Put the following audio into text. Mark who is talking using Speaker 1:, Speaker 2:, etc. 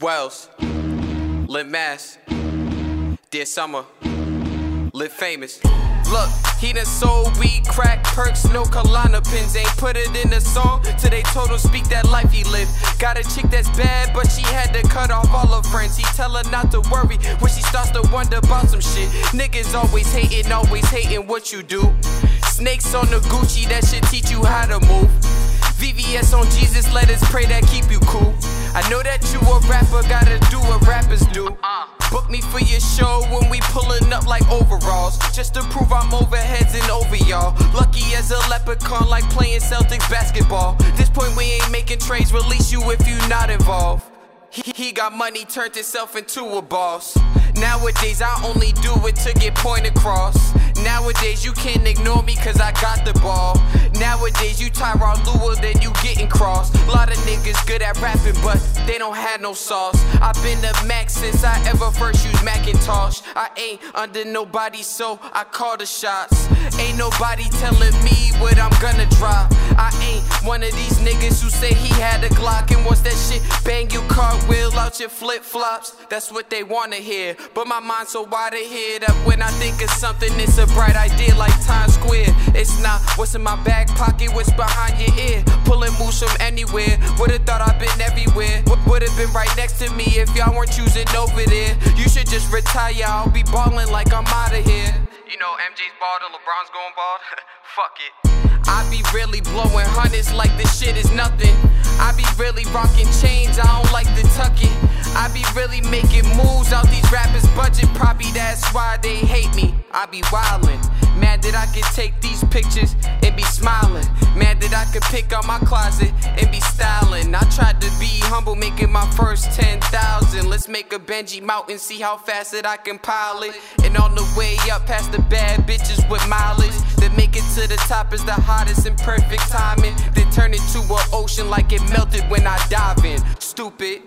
Speaker 1: Wells, Lit Mass, Dear Summer, Live Famous. Look, he done sold weed, crack, perks, no Klonopins. Ain't put it in the song till they told him speak that life he lived. Got a chick that's bad, but she had to cut off all her friends. He tell her not to worry when she starts to wonder about some shit. Niggas always hating, always hating what you do. Snakes on the Gucci, that should teach you how to move. VVS on Jesus, let us pray that keep you cool. Rapper, gotta do what rappers do. Uh. Book me for your show when we pulling up like overalls. Just to prove I'm over heads and over y'all. Lucky as a leprechaun, like playing Celtics basketball. This point, we ain't making trades, release you if you not involved. He, he got money, turned himself into a boss. Nowadays, I only do it to get point across. Nowadays, you can't ignore me cause I got the ball. Nowadays, you Tyronn Lue, then you getting crossed. Lot of niggas good at rapping, but they don't have no sauce. I've been the max since I ever first used Macintosh. I ain't under nobody, so I call the shots. Ain't nobody telling me what I'm gonna drop. I ain't one of these niggas who say he had a Glock and wants that shit bang you cartwheel out your flip flops. That's what they wanna hear. But my mind's so wide ahead up when I think of something, it's a bright idea like Times Square. It's not what's in my back pocket, what's behind your ear. Pulling moves from anywhere. Would've thought I've been everywhere. Would've been right next to me if y'all weren't choosing over there. You should just retire, I'll be ballin' like I'm out of here. You know, MJ's bald and LeBron's going bald. Fuck it. I be really blowing hundreds like this shit is nothing. I be really rocking chains, I don't like to tuck it. I be really making moves out these rappers' I be wildin'. Mad that I can take these pictures and be smiling. Mad that I can pick out my closet and be styling. I tried to be humble, making my first 10,000. Let's make a Benji mountain, see how fast that I can pile it. And on the way up past the bad bitches with mileage. That make it to the top is the hottest and perfect timing. Then turn it to an ocean like it melted when I dive in. Stupid.